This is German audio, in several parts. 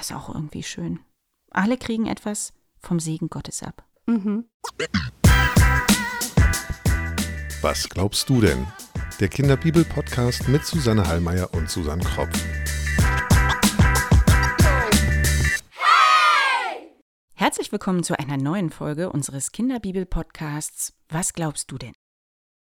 Ist auch irgendwie schön. Alle kriegen etwas vom Segen Gottes ab. Mhm. Was glaubst du denn? Der Kinderbibel-Podcast mit Susanne Hallmeier und Susanne Kropf. Herzlich willkommen zu einer neuen Folge unseres Kinderbibel-Podcasts Was glaubst du denn?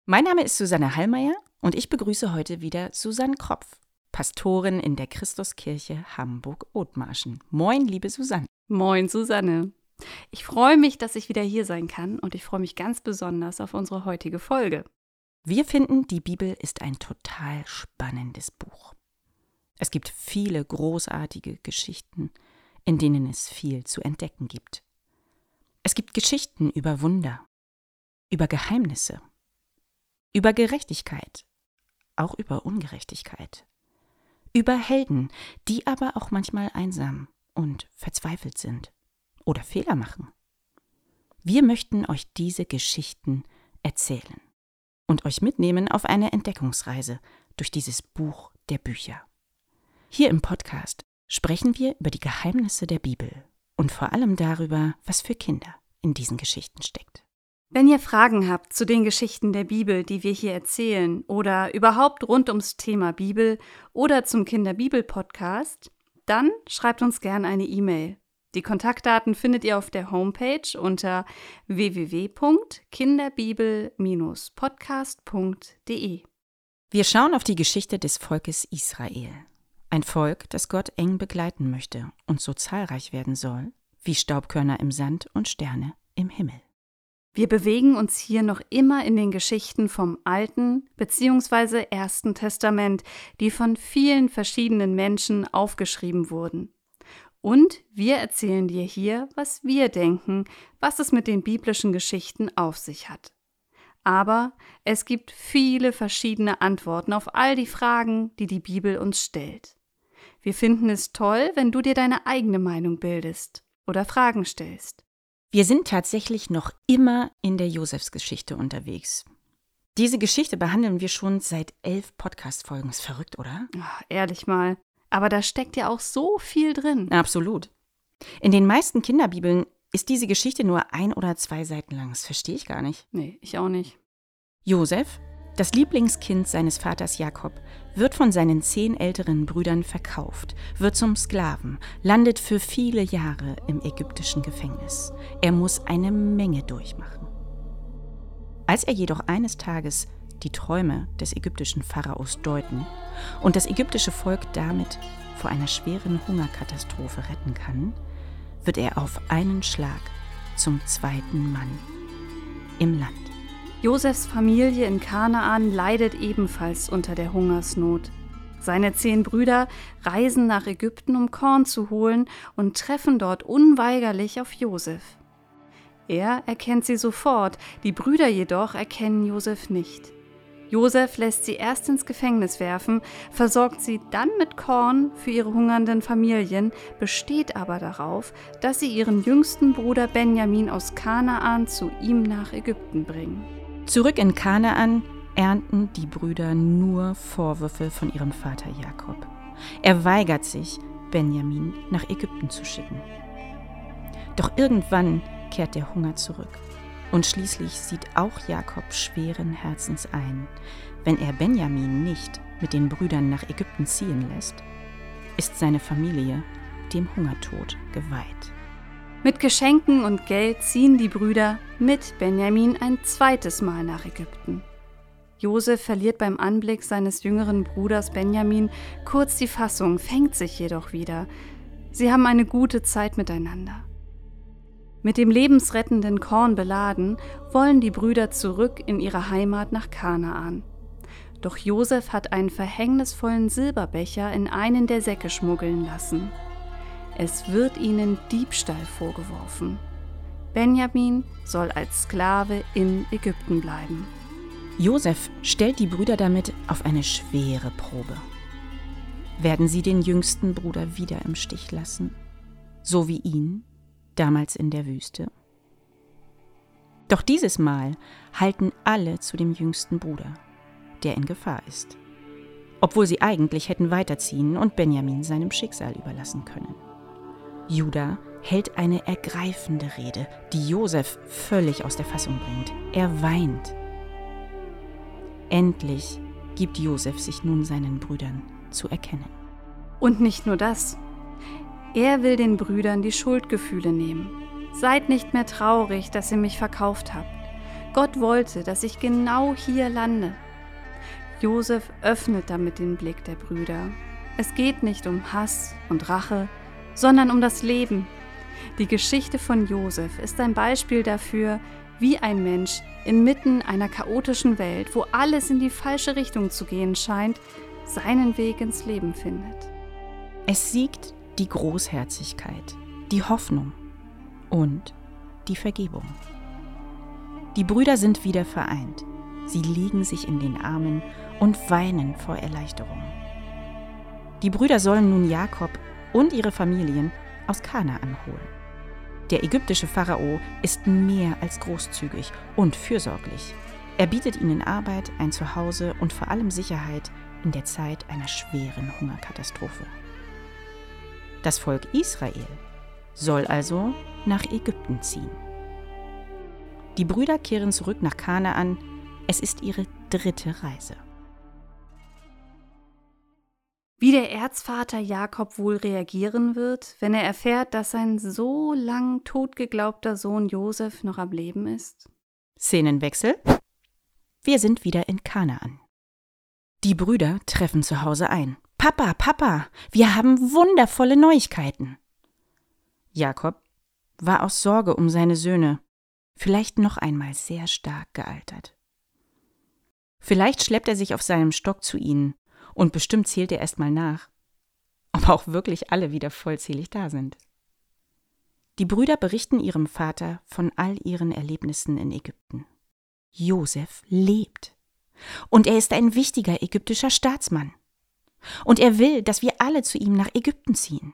Mein Name ist Susanne Hallmeier und ich begrüße heute wieder Susanne Kropf, Pastorin in der Christuskirche Hamburg-Othmarschen. Moin, liebe Susanne. Moin, Susanne. Ich freue mich, dass ich wieder hier sein kann und ich freue mich ganz besonders auf unsere heutige Folge. Wir finden, die Bibel ist ein total spannendes Buch. Es gibt viele großartige Geschichten, in denen es viel zu entdecken gibt. Es gibt Geschichten über Wunder, über Geheimnisse, über Gerechtigkeit, auch über Ungerechtigkeit, über Helden, die aber auch manchmal einsam und verzweifelt sind oder Fehler machen. Wir möchten euch diese Geschichten erzählen und euch mitnehmen auf eine Entdeckungsreise durch dieses Buch der Bücher. Hier im Podcast sprechen wir über die Geheimnisse der Bibel und vor allem darüber, was für Kinder in diesen Geschichten steckt. Wenn ihr Fragen habt zu den Geschichten der Bibel, die wir hier erzählen, oder überhaupt rund ums Thema Bibel oder zum Kinderbibel-Podcast, dann schreibt uns gerne eine E-Mail. Die Kontaktdaten findet ihr auf der Homepage unter www.kinderbibel-podcast.de. Wir schauen auf die Geschichte des Volkes Israel. Ein Volk, das Gott eng begleiten möchte und so zahlreich werden soll, wie Staubkörner im Sand und Sterne im Himmel. Wir bewegen uns hier noch immer in den Geschichten vom Alten bzw. Ersten Testament, die von vielen verschiedenen Menschen aufgeschrieben wurden. Und wir erzählen dir hier, was wir denken, was es mit den biblischen Geschichten auf sich hat. Aber es gibt viele verschiedene Antworten auf all die Fragen, die die Bibel uns stellt. Wir finden es toll, wenn du dir deine eigene Meinung bildest oder Fragen stellst. Wir sind tatsächlich noch immer in der Josefsgeschichte unterwegs. Diese Geschichte behandeln wir schon seit elf Podcast-Folgen. Ist verrückt, oder? Ach, ehrlich mal. Aber da steckt ja auch so viel drin. Absolut. In den meisten Kinderbibeln ist diese Geschichte nur ein oder zwei Seiten lang. Das verstehe ich gar nicht. Nee, ich auch nicht. Josef, das Lieblingskind seines Vaters Jakob, wird von seinen zehn älteren Brüdern verkauft, wird zum Sklaven, landet für viele Jahre im ägyptischen Gefängnis. Er muss eine Menge durchmachen. Als er jedoch eines Tages die Träume des ägyptischen Pharaos deuten und das ägyptische Volk damit vor einer schweren Hungerkatastrophe retten kann, wird er auf einen Schlag zum zweiten Mann im Land. Josefs Familie in Kanaan leidet ebenfalls unter der Hungersnot. Seine zehn Brüder reisen nach Ägypten, um Korn zu holen und treffen dort unweigerlich auf Josef. Er erkennt sie sofort, die Brüder jedoch erkennen Josef nicht. Josef lässt sie erst ins Gefängnis werfen, versorgt sie dann mit Korn für ihre hungernden Familien, besteht aber darauf, dass sie ihren jüngsten Bruder Benjamin aus Kanaan zu ihm nach Ägypten bringen. Zurück in Kanaan ernten die Brüder nur Vorwürfe von ihrem Vater Jakob. Er weigert sich, Benjamin nach Ägypten zu schicken. Doch irgendwann kehrt der Hunger zurück. Und schließlich sieht auch Jakob schweren Herzens ein, wenn er Benjamin nicht mit den Brüdern nach Ägypten ziehen lässt, ist seine Familie dem Hungertod geweiht. Mit Geschenken und Geld ziehen die Brüder mit Benjamin ein zweites Mal nach Ägypten. Josef verliert beim Anblick seines jüngeren Bruders Benjamin kurz die Fassung, fängt sich jedoch wieder. Sie haben eine gute Zeit miteinander. Mit dem lebensrettenden Korn beladen, wollen die Brüder zurück in ihre Heimat nach Kanaan. Doch Josef hat einen verhängnisvollen Silberbecher in einen der Säcke schmuggeln lassen. Es wird ihnen Diebstahl vorgeworfen. Benjamin soll als Sklave in Ägypten bleiben. Josef stellt die Brüder damit auf eine schwere Probe. Werden sie den jüngsten Bruder wieder im Stich lassen, so wie ihn damals in der Wüste? Doch dieses Mal halten alle zu dem jüngsten Bruder, der in Gefahr ist, obwohl sie eigentlich hätten weiterziehen und Benjamin seinem Schicksal überlassen können. Judah hält eine ergreifende Rede, die Josef völlig aus der Fassung bringt. Er weint. Endlich gibt Josef sich nun seinen Brüdern zu erkennen. Und nicht nur das. Er will den Brüdern die Schuldgefühle nehmen. Seid nicht mehr traurig, dass ihr mich verkauft habt. Gott wollte, dass ich genau hier lande. Josef öffnet damit den Blick der Brüder. Es geht nicht um Hass und Rache, sondern um das Leben. Die Geschichte von Josef ist ein Beispiel dafür, wie ein Mensch inmitten einer chaotischen Welt, wo alles in die falsche Richtung zu gehen scheint, seinen Weg ins Leben findet. Es siegt die Großherzigkeit, die Hoffnung und die Vergebung. Die Brüder sind wieder vereint. Sie liegen sich in den Armen und weinen vor Erleichterung. Die Brüder sollen nun Jakob und ihre Familien aus Kanaan holen. Der ägyptische Pharao ist mehr als großzügig und fürsorglich. Er bietet ihnen Arbeit, ein Zuhause und vor allem Sicherheit in der Zeit einer schweren Hungerkatastrophe. Das Volk Israel soll also nach Ägypten ziehen. Die Brüder kehren zurück nach Kanaan. Es ist ihre dritte Reise. Wie der Erzvater Jakob wohl reagieren wird, wenn er erfährt, dass sein so lang totgeglaubter Sohn Josef noch am Leben ist? Szenenwechsel. Wir sind wieder in Kanaan. Die Brüder treffen zu Hause ein. Papa, Papa, wir haben wundervolle Neuigkeiten. Jakob war aus Sorge um seine Söhne vielleicht noch einmal sehr stark gealtert. Vielleicht schleppt er sich auf seinem Stock zu ihnen und bestimmt zählt er erst mal nach, ob auch wirklich alle wieder vollzählig da sind. Die Brüder berichten ihrem Vater von all ihren Erlebnissen in Ägypten. Josef lebt. Und er ist ein wichtiger ägyptischer Staatsmann. Und er will, dass wir alle zu ihm nach Ägypten ziehen.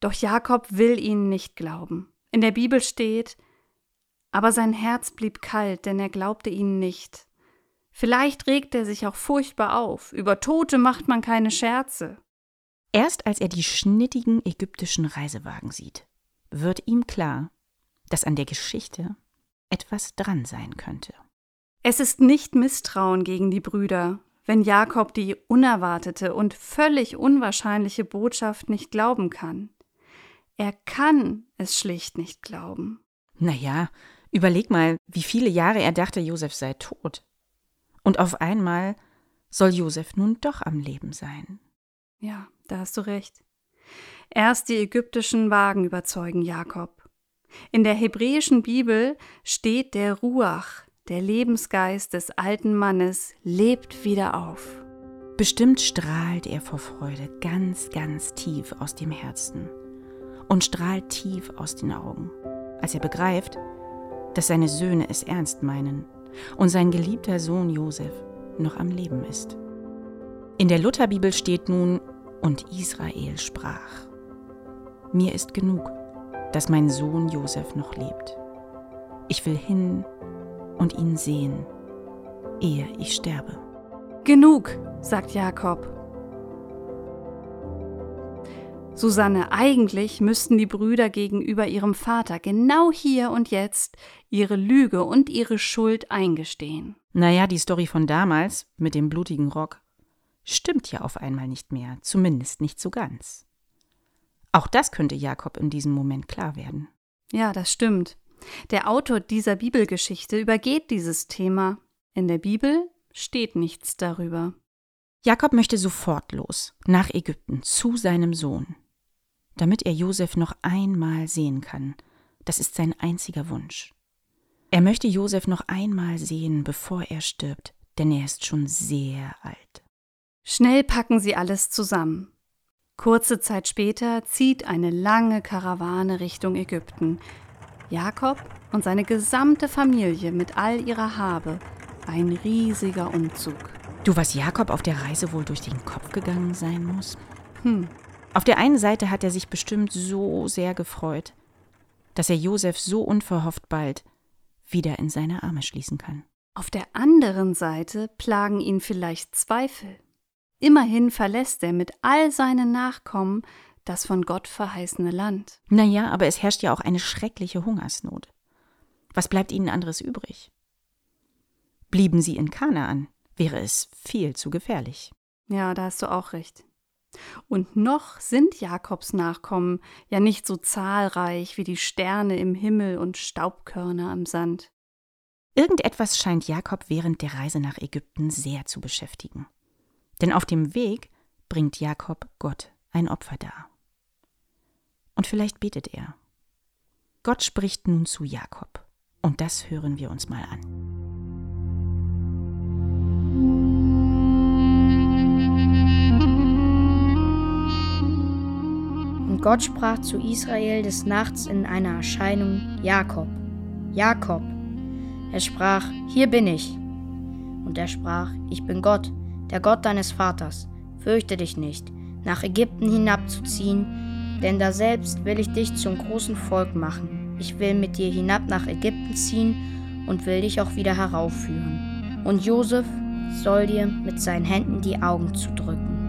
Doch Jakob will ihnen nicht glauben. In der Bibel steht, aber sein Herz blieb kalt, denn er glaubte ihnen nicht. Vielleicht regt er sich auch furchtbar auf. Über Tote macht man keine Scherze. Erst als er die schnittigen ägyptischen Reisewagen sieht, wird ihm klar, dass an der Geschichte etwas dran sein könnte. Es ist nicht Misstrauen gegen die Brüder, wenn Jakob die unerwartete und völlig unwahrscheinliche Botschaft nicht glauben kann. Er kann es schlicht nicht glauben. Naja, überleg mal, wie viele Jahre er dachte, Josef sei tot. Und auf einmal soll Josef nun doch am Leben sein. Ja, da hast du recht. Erst die ägyptischen Wagen überzeugen Jakob. In der hebräischen Bibel steht der Ruach, der Lebensgeist des alten Mannes, lebt wieder auf. Bestimmt strahlt er vor Freude ganz, ganz tief aus dem Herzen und strahlt tief aus den Augen, als er begreift, dass seine Söhne es ernst meinen und sein geliebter Sohn Josef noch am Leben ist. In der Lutherbibel steht nun, und Israel sprach, mir ist genug, dass mein Sohn Josef noch lebt. Ich will hin und ihn sehen, ehe ich sterbe. Genug, sagt Jakob Susanne, eigentlich müssten die Brüder gegenüber ihrem Vater genau hier und jetzt ihre Lüge und ihre Schuld eingestehen. Naja, die Story von damals mit dem blutigen Rock stimmt ja auf einmal nicht mehr, zumindest nicht so ganz. Auch das könnte Jakob in diesem Moment klar werden. Ja, das stimmt. Der Autor dieser Bibelgeschichte übergeht dieses Thema. In der Bibel steht nichts darüber. Jakob möchte sofort los, nach Ägypten, zu seinem Sohn damit er Josef noch einmal sehen kann. Das ist sein einziger Wunsch. Er möchte Josef noch einmal sehen, bevor er stirbt, denn er ist schon sehr alt. Schnell packen sie alles zusammen. Kurze Zeit später zieht eine lange Karawane Richtung Ägypten. Jakob und seine gesamte Familie mit all ihrer Habe. Ein riesiger Umzug. Du, was Jakob auf der Reise wohl durch den Kopf gegangen sein muss? Hm, auf der einen Seite hat er sich bestimmt so sehr gefreut, dass er Josef so unverhofft bald wieder in seine Arme schließen kann. Auf der anderen Seite plagen ihn vielleicht Zweifel. Immerhin verlässt er mit all seinen Nachkommen das von Gott verheißene Land. Naja, aber es herrscht ja auch eine schreckliche Hungersnot. Was bleibt ihnen anderes übrig? Blieben sie in Kanaan, wäre es viel zu gefährlich. Ja, da hast du auch recht. Und noch sind Jakobs Nachkommen ja nicht so zahlreich wie die Sterne im Himmel und Staubkörner am Sand. Irgendetwas scheint Jakob während der Reise nach Ägypten sehr zu beschäftigen. Denn auf dem Weg bringt Jakob Gott ein Opfer dar. Und vielleicht betet er. Gott spricht nun zu Jakob. Und das hören wir uns mal an. Gott sprach zu Israel des Nachts in einer Erscheinung, Jakob, Jakob. Er sprach, hier bin ich. Und er sprach, ich bin Gott, der Gott deines Vaters. Fürchte dich nicht, nach Ägypten hinabzuziehen, denn da selbst will ich dich zum großen Volk machen. Ich will mit dir hinab nach Ägypten ziehen und will dich auch wieder heraufführen. Und Josef soll dir mit seinen Händen die Augen zudrücken.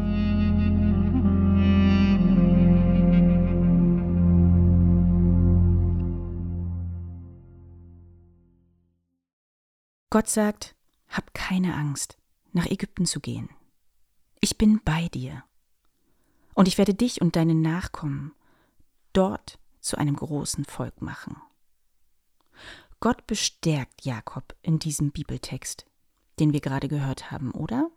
Gott sagt, hab keine Angst, nach Ägypten zu gehen. Ich bin bei dir. Und ich werde dich und deine Nachkommen dort zu einem großen Volk machen. Gott bestärkt Jakob in diesem Bibeltext, den wir gerade gehört haben, oder?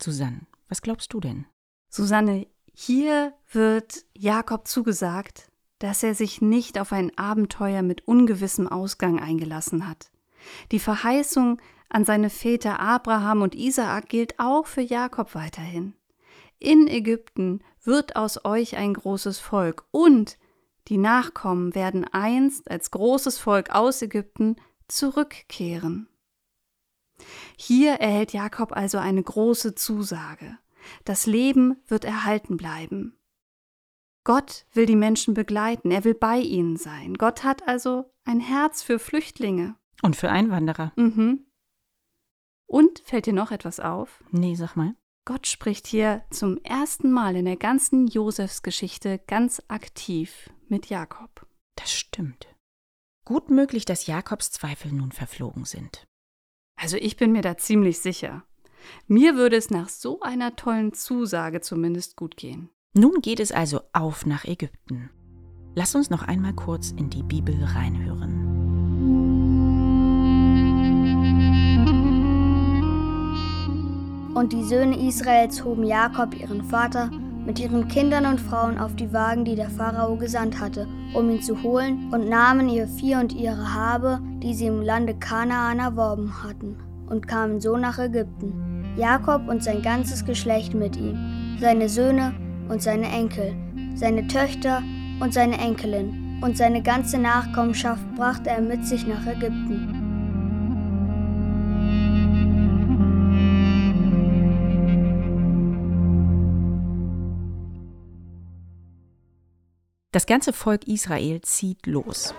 Susanne, was glaubst du denn? Susanne, hier wird Jakob zugesagt, dass er sich nicht auf ein Abenteuer mit ungewissem Ausgang eingelassen hat. Die Verheißung an seine Väter Abraham und Isaak gilt auch für Jakob weiterhin. In Ägypten wird aus euch ein großes Volk und die Nachkommen werden einst als großes Volk aus Ägypten zurückkehren. Hier erhält Jakob also eine große Zusage. Das Leben wird erhalten bleiben. Gott will die Menschen begleiten, er will bei ihnen sein. Gott hat also ein Herz für Flüchtlinge. Und für Einwanderer. Mhm. Und fällt dir noch etwas auf? Nee, sag mal. Gott spricht hier zum ersten Mal in der ganzen Josefsgeschichte ganz aktiv mit Jakob. Das stimmt. Gut möglich, dass Jakobs Zweifel nun verflogen sind. Also ich bin mir da ziemlich sicher. Mir würde es nach so einer tollen Zusage zumindest gut gehen. Nun geht es also auf nach Ägypten. Lass uns noch einmal kurz in die Bibel reinhören. Und die Söhne Israels hoben Jakob, ihren Vater, mit ihren Kindern und Frauen auf die Wagen, die der Pharao gesandt hatte, um ihn zu holen, und nahmen ihr Vieh und ihre Habe, die sie im Lande Kanaan erworben hatten, und kamen so nach Ägypten. Jakob und sein ganzes Geschlecht mit ihm, seine Söhne und seine Enkel, seine Töchter und seine Enkelin, und seine ganze Nachkommenschaft brachte er mit sich nach Ägypten. Das ganze Volk Israel zieht los.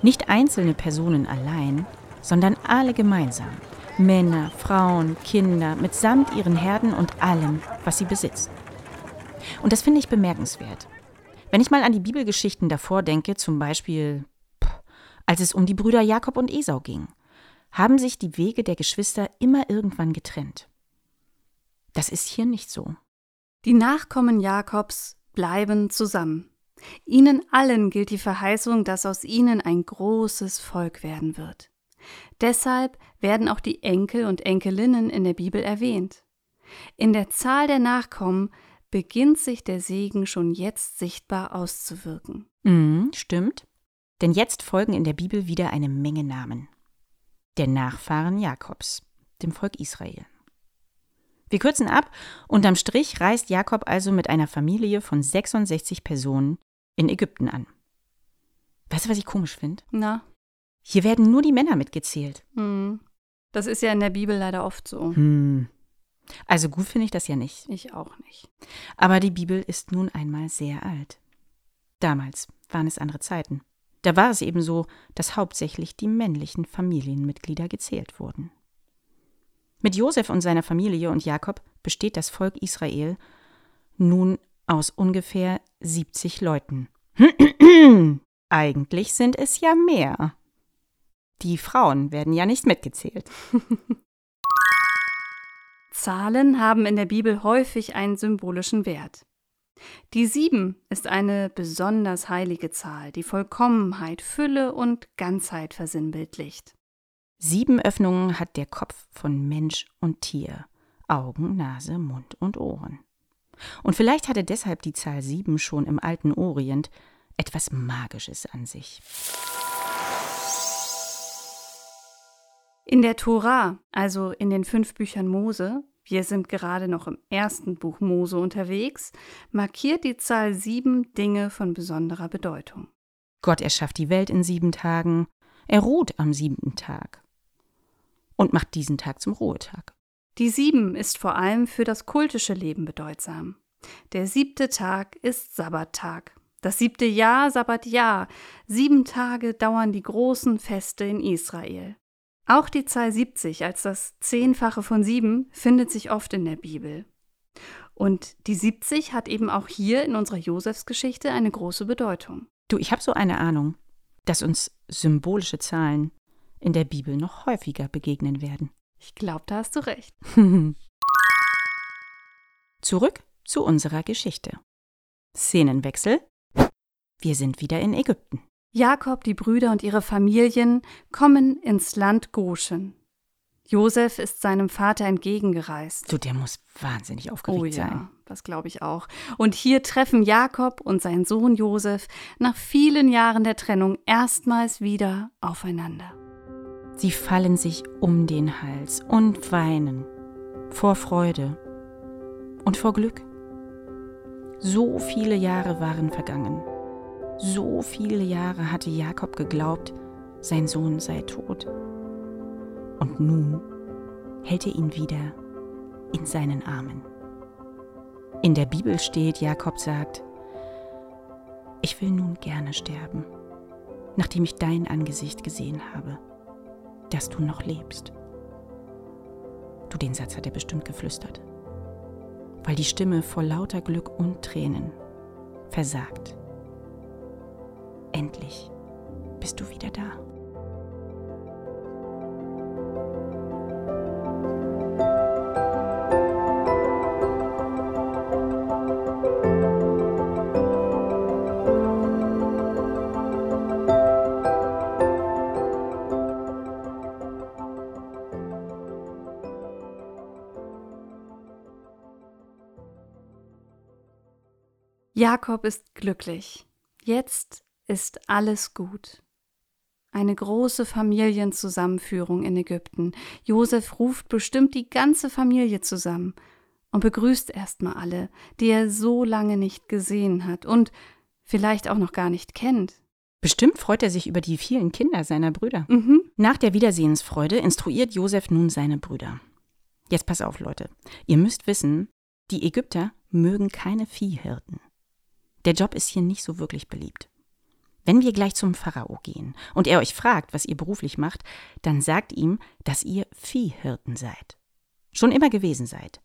Nicht einzelne Personen allein, sondern alle gemeinsam. Männer, Frauen, Kinder, mitsamt ihren Herden und allem, was sie besitzen. Und das finde ich bemerkenswert. Wenn ich mal an die Bibelgeschichten davor denke, zum Beispiel, als es um die Brüder Jakob und Esau ging, haben sich die Wege der Geschwister immer irgendwann getrennt. Das ist hier nicht so. Die Nachkommen Jakobs bleiben zusammen. Ihnen allen gilt die Verheißung, dass aus ihnen ein großes Volk werden wird. Deshalb werden auch die Enkel und Enkelinnen in der Bibel erwähnt. In der Zahl der Nachkommen beginnt sich der Segen schon jetzt sichtbar auszuwirken. Mhm, stimmt. Denn jetzt folgen in der Bibel wieder eine Menge Namen. Der Nachfahren Jakobs, dem Volk Israel. Wir kürzen ab. Unterm Strich reist Jakob also mit einer Familie von 66 Personen in Ägypten an. Weißt du, was ich komisch finde? Na? Hier werden nur die Männer mitgezählt. Hm. Das ist ja in der Bibel leider oft so. Hm. Also gut finde ich das ja nicht. Ich auch nicht. Aber die Bibel ist nun einmal sehr alt. Damals waren es andere Zeiten. Da war es eben so, dass hauptsächlich die männlichen Familienmitglieder gezählt wurden. Mit Josef und seiner Familie und Jakob besteht das Volk Israel nun aus ungefähr 70 Leuten. Eigentlich sind es ja mehr. Die Frauen werden ja nicht mitgezählt. Zahlen haben in der Bibel häufig einen symbolischen Wert. Die Sieben ist eine besonders heilige Zahl, die Vollkommenheit, Fülle und Ganzheit versinnbildlicht. Sieben Öffnungen hat der Kopf von Mensch und Tier. Augen, Nase, Mund und Ohren. Und vielleicht hatte deshalb die Zahl sieben schon im alten Orient etwas Magisches an sich. In der Tora, also in den fünf Büchern Mose, wir sind gerade noch im ersten Buch Mose unterwegs, markiert die Zahl sieben Dinge von besonderer Bedeutung. Gott erschafft die Welt in sieben Tagen, er ruht am siebten Tag und macht diesen Tag zum Ruhetag. Die sieben ist vor allem für das kultische Leben bedeutsam. Der siebte Tag ist Sabbattag. Das siebte Jahr Sabbatjahr. Sieben Tage dauern die großen Feste in Israel. Auch die Zahl 70 als das Zehnfache von sieben findet sich oft in der Bibel. Und die 70 hat eben auch hier in unserer Josefsgeschichte eine große Bedeutung. Du, ich habe so eine Ahnung, dass uns symbolische Zahlen in der Bibel noch häufiger begegnen werden. Ich glaube, da hast du recht. Zurück zu unserer Geschichte. Szenenwechsel. Wir sind wieder in Ägypten. Jakob, die Brüder und ihre Familien kommen ins Land Goshen. Josef ist seinem Vater entgegengereist. Du, der muss wahnsinnig aufgeregt oh ja, sein. das glaube ich auch. Und hier treffen Jakob und sein Sohn Josef nach vielen Jahren der Trennung erstmals wieder aufeinander. Sie fallen sich um den Hals und weinen vor Freude und vor Glück. So viele Jahre waren vergangen. So viele Jahre hatte Jakob geglaubt, sein Sohn sei tot. Und nun hält er ihn wieder in seinen Armen. In der Bibel steht, Jakob sagt, ich will nun gerne sterben, nachdem ich dein Angesicht gesehen habe dass du noch lebst. Du, den Satz hat er bestimmt geflüstert, weil die Stimme vor lauter Glück und Tränen versagt. Endlich bist du wieder da. Jakob ist glücklich. Jetzt ist alles gut. Eine große Familienzusammenführung in Ägypten. Josef ruft bestimmt die ganze Familie zusammen und begrüßt erstmal alle, die er so lange nicht gesehen hat und vielleicht auch noch gar nicht kennt. Bestimmt freut er sich über die vielen Kinder seiner Brüder. Mhm. Nach der Wiedersehensfreude instruiert Josef nun seine Brüder. Jetzt pass auf, Leute. Ihr müsst wissen, die Ägypter mögen keine Viehhirten. Der Job ist hier nicht so wirklich beliebt. Wenn wir gleich zum Pharao gehen und er euch fragt, was ihr beruflich macht, dann sagt ihm, dass ihr Viehhirten seid. Schon immer gewesen seid.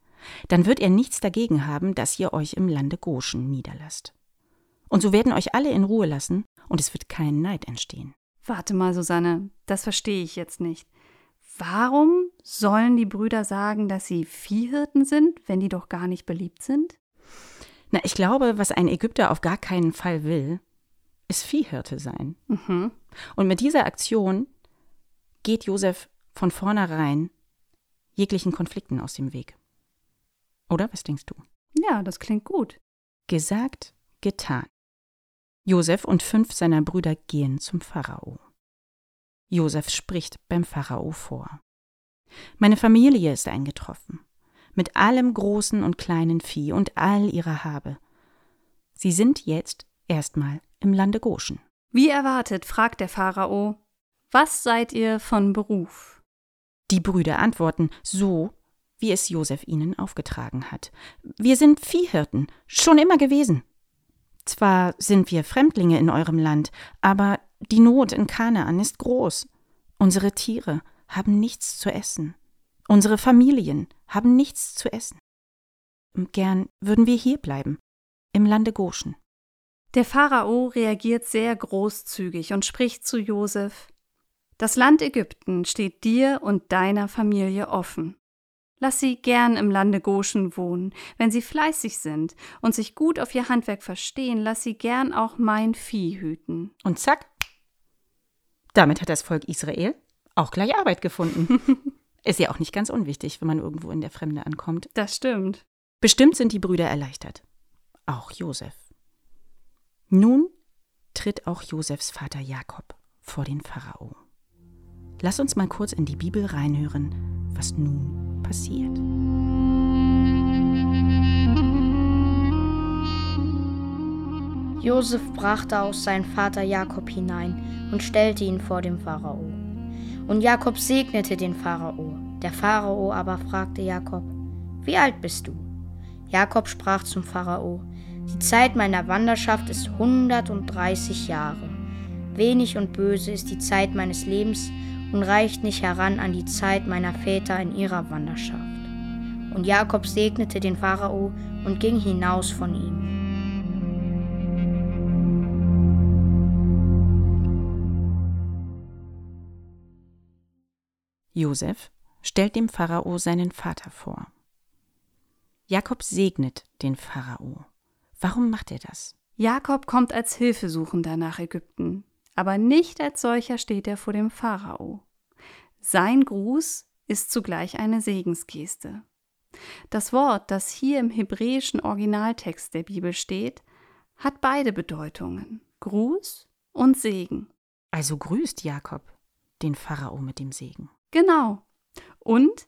Dann wird er nichts dagegen haben, dass ihr euch im Lande Goshen niederlasst. Und so werden euch alle in Ruhe lassen und es wird kein Neid entstehen. Warte mal, Susanne, das verstehe ich jetzt nicht. Warum sollen die Brüder sagen, dass sie Viehhirten sind, wenn die doch gar nicht beliebt sind? Na, ich glaube, was ein Ägypter auf gar keinen Fall will, ist Viehhirte sein. Mhm. Und mit dieser Aktion geht Josef von vornherein jeglichen Konflikten aus dem Weg. Oder was denkst du? Ja, das klingt gut. Gesagt, getan. Josef und fünf seiner Brüder gehen zum Pharao. Josef spricht beim Pharao vor. Meine Familie ist eingetroffen mit allem großen und kleinen Vieh und all ihrer Habe. Sie sind jetzt erstmal im Lande Goshen. Wie erwartet, fragt der Pharao, was seid ihr von Beruf? Die Brüder antworten so, wie es Josef ihnen aufgetragen hat. Wir sind Viehhirten, schon immer gewesen. Zwar sind wir Fremdlinge in eurem Land, aber die Not in Kanaan ist groß. Unsere Tiere haben nichts zu essen. Unsere Familien haben nichts zu essen. Gern würden wir hier bleiben. im Lande Goshen. Der Pharao reagiert sehr großzügig und spricht zu Josef: Das Land Ägypten steht dir und deiner Familie offen. Lass sie gern im Lande Goshen wohnen. Wenn sie fleißig sind und sich gut auf ihr Handwerk verstehen, lass sie gern auch mein Vieh hüten. Und zack, damit hat das Volk Israel auch gleich Arbeit gefunden. Ist ja auch nicht ganz unwichtig, wenn man irgendwo in der Fremde ankommt. Das stimmt. Bestimmt sind die Brüder erleichtert. Auch Josef. Nun tritt auch Josefs Vater Jakob vor den Pharao. Lass uns mal kurz in die Bibel reinhören, was nun passiert. Josef brachte auch seinen Vater Jakob hinein und stellte ihn vor dem Pharao. Und Jakob segnete den Pharao. Der Pharao aber fragte Jakob, Wie alt bist du? Jakob sprach zum Pharao, Die Zeit meiner Wanderschaft ist 130 Jahre. Wenig und böse ist die Zeit meines Lebens und reicht nicht heran an die Zeit meiner Väter in ihrer Wanderschaft. Und Jakob segnete den Pharao und ging hinaus von ihm. Josef stellt dem Pharao seinen Vater vor. Jakob segnet den Pharao. Warum macht er das? Jakob kommt als Hilfesuchender nach Ägypten, aber nicht als solcher steht er vor dem Pharao. Sein Gruß ist zugleich eine Segensgeste. Das Wort, das hier im hebräischen Originaltext der Bibel steht, hat beide Bedeutungen, Gruß und Segen. Also grüßt Jakob den Pharao mit dem Segen. Genau. Und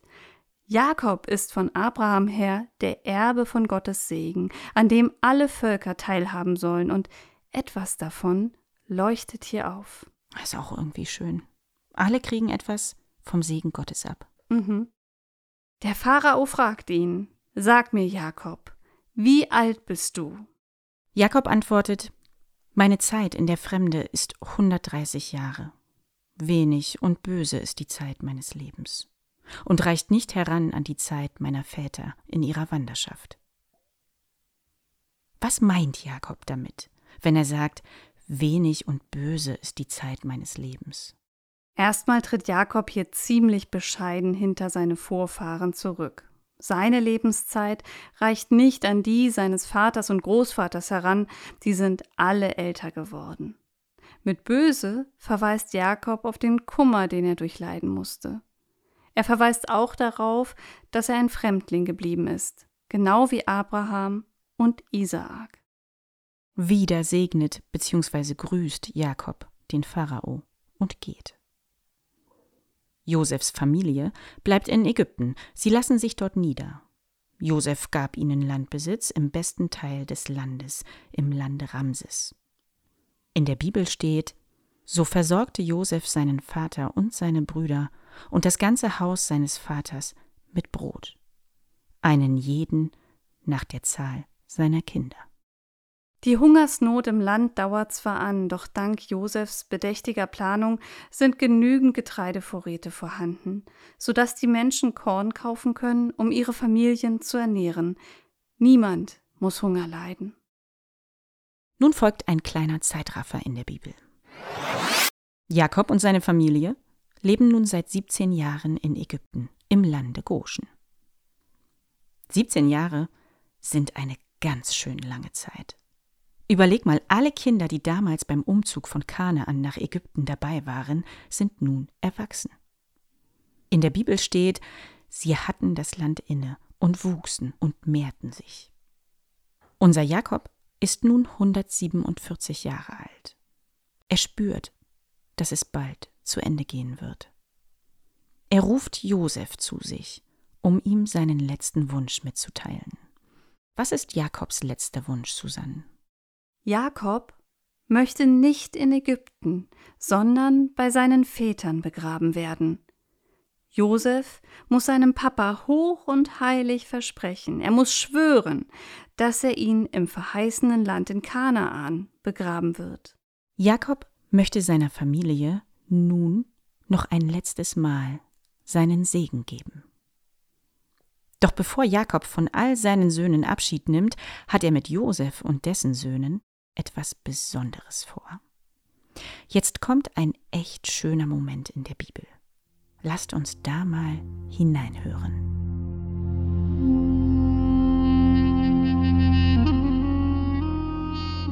Jakob ist von Abraham her der Erbe von Gottes Segen, an dem alle Völker teilhaben sollen, und etwas davon leuchtet hier auf. Das ist auch irgendwie schön. Alle kriegen etwas vom Segen Gottes ab. Mhm. Der Pharao fragt ihn: Sag mir, Jakob, wie alt bist du? Jakob antwortet: Meine Zeit in der Fremde ist 130 Jahre. Wenig und böse ist die Zeit meines Lebens und reicht nicht heran an die Zeit meiner Väter in ihrer Wanderschaft. Was meint Jakob damit, wenn er sagt, wenig und böse ist die Zeit meines Lebens? Erstmal tritt Jakob hier ziemlich bescheiden hinter seine Vorfahren zurück. Seine Lebenszeit reicht nicht an die seines Vaters und Großvaters heran, die sind alle älter geworden. Mit böse verweist Jakob auf den Kummer, den er durchleiden musste. Er verweist auch darauf, dass er ein Fremdling geblieben ist, genau wie Abraham und Isaak. Wieder segnet bzw. grüßt Jakob den Pharao und geht. Josefs Familie bleibt in Ägypten, sie lassen sich dort nieder. Josef gab ihnen Landbesitz im besten Teil des Landes, im Lande Ramses. In der Bibel steht, so versorgte Josef seinen Vater und seine Brüder und das ganze Haus seines Vaters mit Brot, einen jeden nach der Zahl seiner Kinder. Die Hungersnot im Land dauert zwar an, doch dank Josefs bedächtiger Planung sind genügend Getreidevorräte vorhanden, so dass die Menschen Korn kaufen können, um ihre Familien zu ernähren. Niemand muss Hunger leiden. Nun folgt ein kleiner Zeitraffer in der Bibel. Jakob und seine Familie leben nun seit 17 Jahren in Ägypten, im Lande Goshen. 17 Jahre sind eine ganz schön lange Zeit. Überleg mal, alle Kinder, die damals beim Umzug von Kanaan nach Ägypten dabei waren, sind nun erwachsen. In der Bibel steht, sie hatten das Land inne und wuchsen und mehrten sich. Unser Jakob ist nun 147 Jahre alt. Er spürt, dass es bald zu Ende gehen wird. Er ruft Josef zu sich, um ihm seinen letzten Wunsch mitzuteilen. Was ist Jakobs letzter Wunsch, Susanne? Jakob möchte nicht in Ägypten, sondern bei seinen Vätern begraben werden. Josef muss seinem Papa hoch und heilig versprechen, er muss schwören, dass er ihn im verheißenen Land in Kanaan begraben wird. Jakob möchte seiner Familie nun noch ein letztes Mal seinen Segen geben. Doch bevor Jakob von all seinen Söhnen Abschied nimmt, hat er mit Josef und dessen Söhnen etwas Besonderes vor. Jetzt kommt ein echt schöner Moment in der Bibel. Lasst uns da mal hineinhören.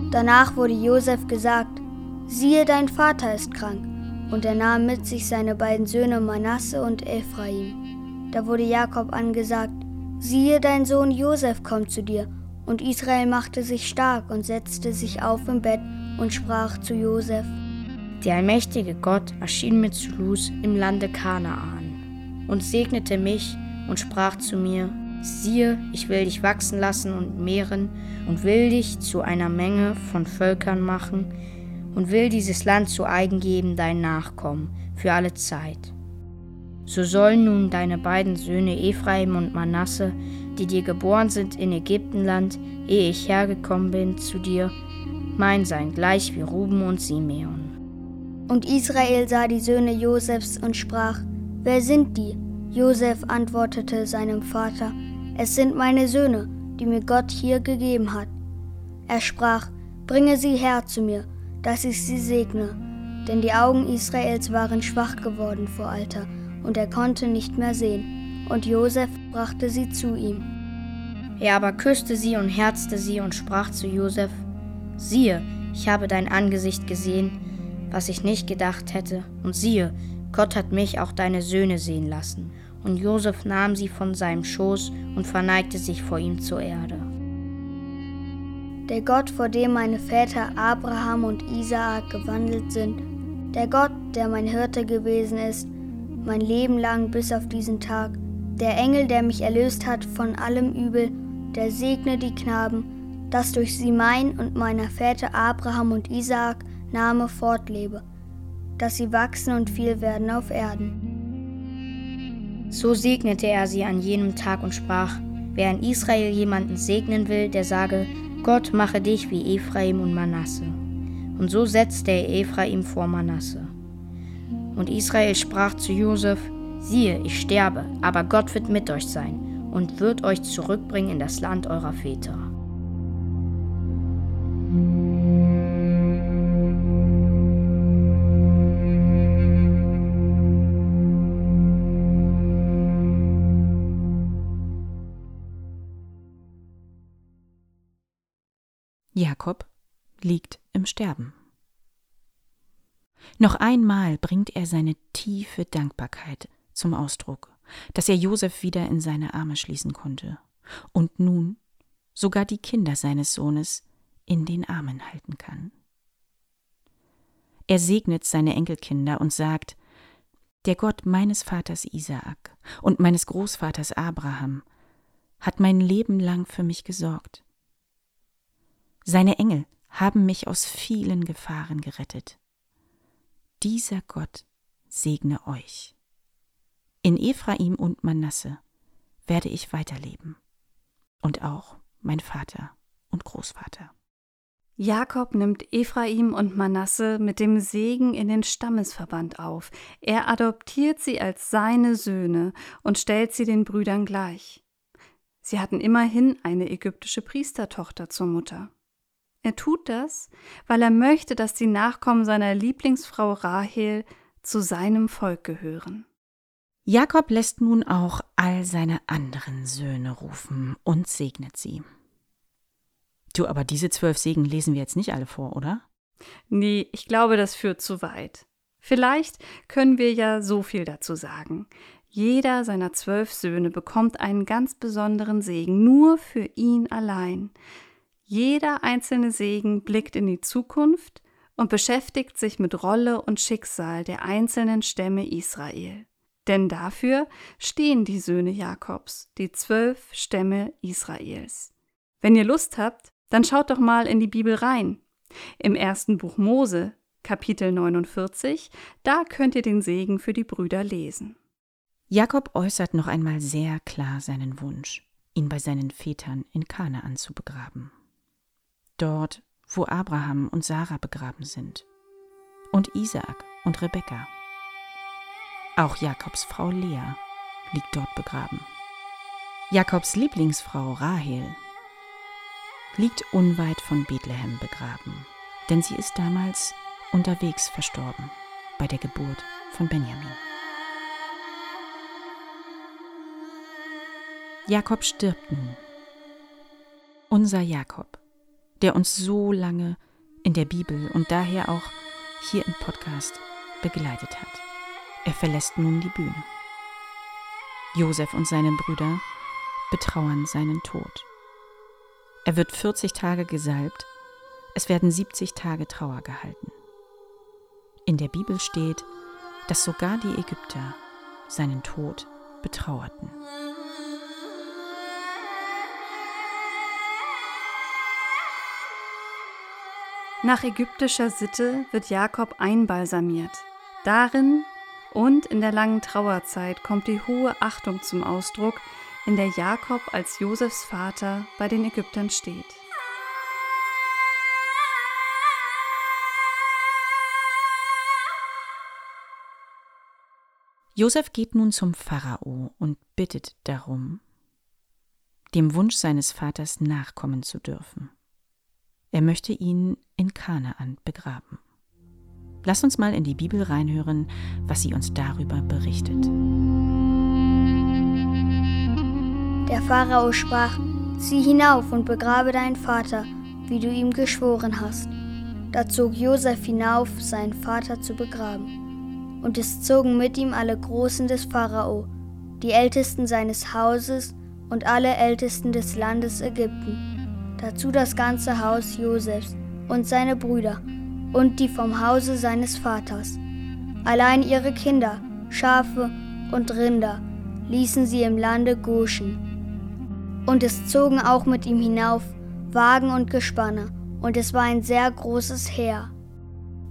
Danach wurde Josef gesagt: Siehe, dein Vater ist krank. Und er nahm mit sich seine beiden Söhne Manasse und Ephraim. Da wurde Jakob angesagt: Siehe, dein Sohn Josef kommt zu dir. Und Israel machte sich stark und setzte sich auf im Bett und sprach zu Josef: Der allmächtige Gott erschien mir zu Luz im Lande Kanaan und segnete mich und sprach zu mir: Siehe, ich will dich wachsen lassen und mehren und will dich zu einer Menge von Völkern machen und will dieses Land zu eigen geben dein Nachkommen für alle Zeit. So sollen nun deine beiden Söhne Ephraim und Manasse, die dir geboren sind in Ägyptenland, ehe ich hergekommen bin zu dir, mein sein, gleich wie Ruben und Simeon. Und Israel sah die Söhne Josefs und sprach: Wer sind die? Josef antwortete seinem Vater: Es sind meine Söhne, die mir Gott hier gegeben hat. Er sprach: Bringe sie her zu mir, dass ich sie segne. Denn die Augen Israels waren schwach geworden vor Alter, und er konnte nicht mehr sehen. Und Josef brachte sie zu ihm. Er aber küsste sie und herzte sie und sprach zu Josef: Siehe, ich habe dein Angesicht gesehen, was ich nicht gedacht hätte, und siehe, Gott hat mich auch deine Söhne sehen lassen. Und Josef nahm sie von seinem Schoß und verneigte sich vor ihm zur Erde. Der Gott, vor dem meine Väter Abraham und Isaak gewandelt sind, der Gott, der mein Hirte gewesen ist, mein Leben lang bis auf diesen Tag, der Engel, der mich erlöst hat von allem Übel, der segne die Knaben, dass durch sie mein und meiner Väter Abraham und Isaak Name fortlebe, dass sie wachsen und viel werden auf Erden. So segnete er sie an jenem Tag und sprach, wer in Israel jemanden segnen will, der sage, Gott mache dich wie Ephraim und Manasse. Und so setzte er Ephraim vor Manasse. Und Israel sprach zu Josef, siehe, ich sterbe, aber Gott wird mit euch sein und wird euch zurückbringen in das Land eurer Väter. Jakob liegt im Sterben. Noch einmal bringt er seine tiefe Dankbarkeit zum Ausdruck, dass er Josef wieder in seine Arme schließen konnte und nun sogar die Kinder seines Sohnes in den Armen halten kann. Er segnet seine Enkelkinder und sagt, der Gott meines Vaters Isaak und meines Großvaters Abraham hat mein Leben lang für mich gesorgt. Seine Engel haben mich aus vielen Gefahren gerettet. Dieser Gott segne euch. In Ephraim und Manasse werde ich weiterleben. Und auch mein Vater und Großvater. Jakob nimmt Ephraim und Manasse mit dem Segen in den Stammesverband auf. Er adoptiert sie als seine Söhne und stellt sie den Brüdern gleich. Sie hatten immerhin eine ägyptische Priestertochter zur Mutter. Er tut das, weil er möchte, dass die Nachkommen seiner Lieblingsfrau Rahel zu seinem Volk gehören. Jakob lässt nun auch all seine anderen Söhne rufen und segnet sie. Du, aber diese zwölf Segen lesen wir jetzt nicht alle vor, oder? Nee, ich glaube, das führt zu weit. Vielleicht können wir ja so viel dazu sagen. Jeder seiner zwölf Söhne bekommt einen ganz besonderen Segen, nur für ihn allein. Jeder einzelne Segen blickt in die Zukunft und beschäftigt sich mit Rolle und Schicksal der einzelnen Stämme Israel. Denn dafür stehen die Söhne Jakobs, die zwölf Stämme Israels. Wenn ihr Lust habt, dann schaut doch mal in die Bibel rein. Im ersten Buch Mose, Kapitel 49, da könnt ihr den Segen für die Brüder lesen. Jakob äußert noch einmal sehr klar seinen Wunsch, ihn bei seinen Vätern in Kanaan zu begraben dort, wo Abraham und Sarah begraben sind, und Isaak und Rebekka. Auch Jakobs Frau Lea liegt dort begraben. Jakobs Lieblingsfrau Rahel liegt unweit von Bethlehem begraben, denn sie ist damals unterwegs verstorben bei der Geburt von Benjamin. Jakob stirbt nun. Unser Jakob, der uns so lange in der Bibel und daher auch hier im Podcast begleitet hat. Er verlässt nun die Bühne. Josef und seine Brüder betrauern seinen Tod. Er wird 40 Tage gesalbt, es werden 70 Tage Trauer gehalten. In der Bibel steht, dass sogar die Ägypter seinen Tod betrauerten. Nach ägyptischer Sitte wird Jakob einbalsamiert. Darin und in der langen Trauerzeit kommt die hohe Achtung zum Ausdruck, in der Jakob als Josefs Vater bei den Ägyptern steht. Josef geht nun zum Pharao und bittet darum, dem Wunsch seines Vaters nachkommen zu dürfen. Er möchte ihn in Kanaan begraben. Lass uns mal in die Bibel reinhören, was sie uns darüber berichtet. Der Pharao sprach: Zieh hinauf und begrabe deinen Vater, wie du ihm geschworen hast. Da zog Josef hinauf, seinen Vater zu begraben. Und es zogen mit ihm alle Großen des Pharao, die Ältesten seines Hauses und alle Ältesten des Landes Ägypten dazu das ganze Haus Josefs und seine Brüder und die vom Hause seines Vaters. Allein ihre Kinder, Schafe und Rinder ließen sie im Lande Goshen. Und es zogen auch mit ihm hinauf Wagen und Gespanne, und es war ein sehr großes Heer.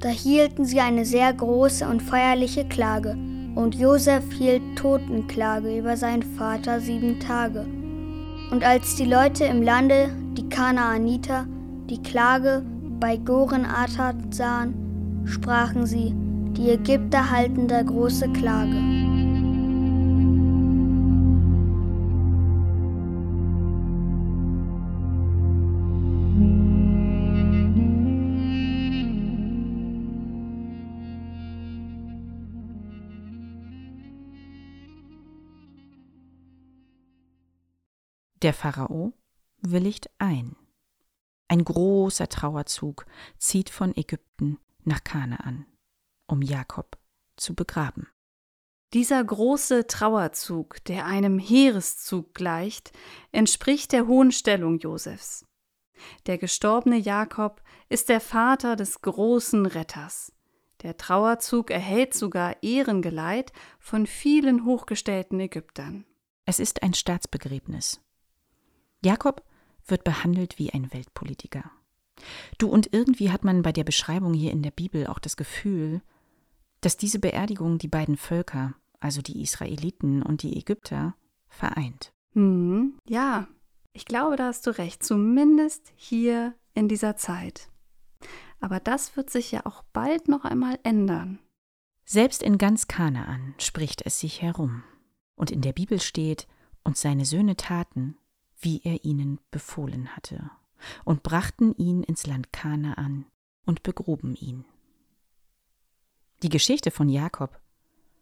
Da hielten sie eine sehr große und feierliche Klage, und Josef hielt Totenklage über seinen Vater sieben Tage. Und als die Leute im Lande Kanaaniter die Klage bei Goren-Atat sahen, sprachen sie, die Ägypter halten da große Klage. Der Pharao willigt ein. Ein großer Trauerzug zieht von Ägypten nach Kanaan, um Jakob zu begraben. Dieser große Trauerzug, der einem Heereszug gleicht, entspricht der hohen Stellung Josefs. Der gestorbene Jakob ist der Vater des großen Retters. Der Trauerzug erhält sogar Ehrengeleit von vielen hochgestellten Ägyptern. Es ist ein Staatsbegräbnis. Jakob wird behandelt wie ein Weltpolitiker. Du und irgendwie hat man bei der Beschreibung hier in der Bibel auch das Gefühl, dass diese Beerdigung die beiden Völker, also die Israeliten und die Ägypter, vereint. Hm, ja, ich glaube, da hast du recht, zumindest hier in dieser Zeit. Aber das wird sich ja auch bald noch einmal ändern. Selbst in ganz Kanaan spricht es sich herum. Und in der Bibel steht, und seine Söhne taten, wie er ihnen befohlen hatte, und brachten ihn ins Land Kanaan und begruben ihn. Die Geschichte von Jakob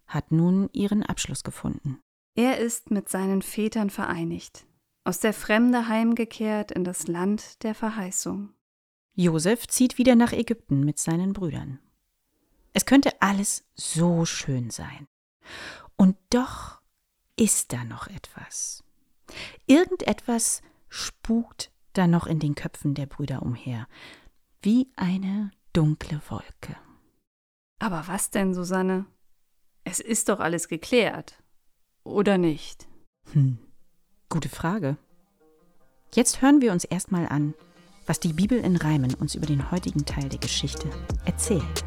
hat nun ihren Abschluss gefunden. Er ist mit seinen Vätern vereinigt, aus der Fremde heimgekehrt in das Land der Verheißung. Josef zieht wieder nach Ägypten mit seinen Brüdern. Es könnte alles so schön sein. Und doch ist da noch etwas. Irgendetwas spukt da noch in den Köpfen der Brüder umher, wie eine dunkle Wolke. Aber was denn, Susanne? Es ist doch alles geklärt, oder nicht? Hm, gute Frage. Jetzt hören wir uns erstmal an, was die Bibel in Reimen uns über den heutigen Teil der Geschichte erzählt.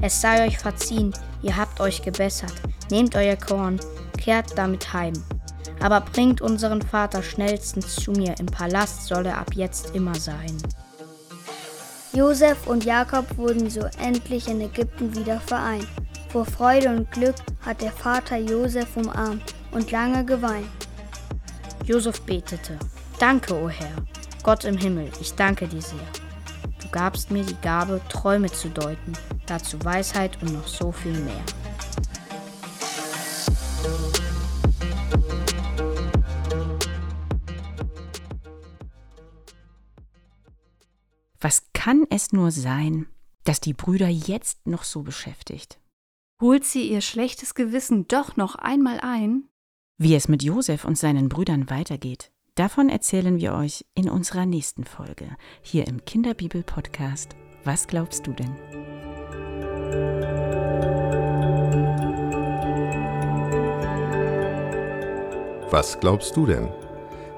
Es sei euch verziehen, ihr habt euch gebessert. Nehmt euer Korn, kehrt damit heim. Aber bringt unseren Vater schnellstens zu mir, im Palast soll er ab jetzt immer sein. Josef und Jakob wurden so endlich in Ägypten wieder vereint. Vor Freude und Glück hat der Vater Josef umarmt und lange geweint. Josef betete: Danke, o oh Herr, Gott im Himmel, ich danke dir sehr. Du gabst mir die Gabe, Träume zu deuten, dazu Weisheit und noch so viel mehr. Was kann es nur sein, dass die Brüder jetzt noch so beschäftigt? Holt sie ihr schlechtes Gewissen doch noch einmal ein? Wie es mit Josef und seinen Brüdern weitergeht, davon erzählen wir euch in unserer nächsten Folge hier im Kinderbibel-Podcast. Was glaubst du denn? Was glaubst du denn?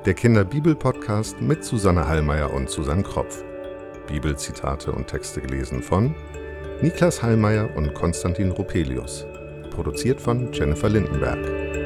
Der Kinderbibel-Podcast mit Susanne Hallmeier und Susanne Kropf. Bibelzitate und Texte gelesen von Niklas Hallmeier und Konstantin Rupelius. Produziert von Jennifer Lindenberg.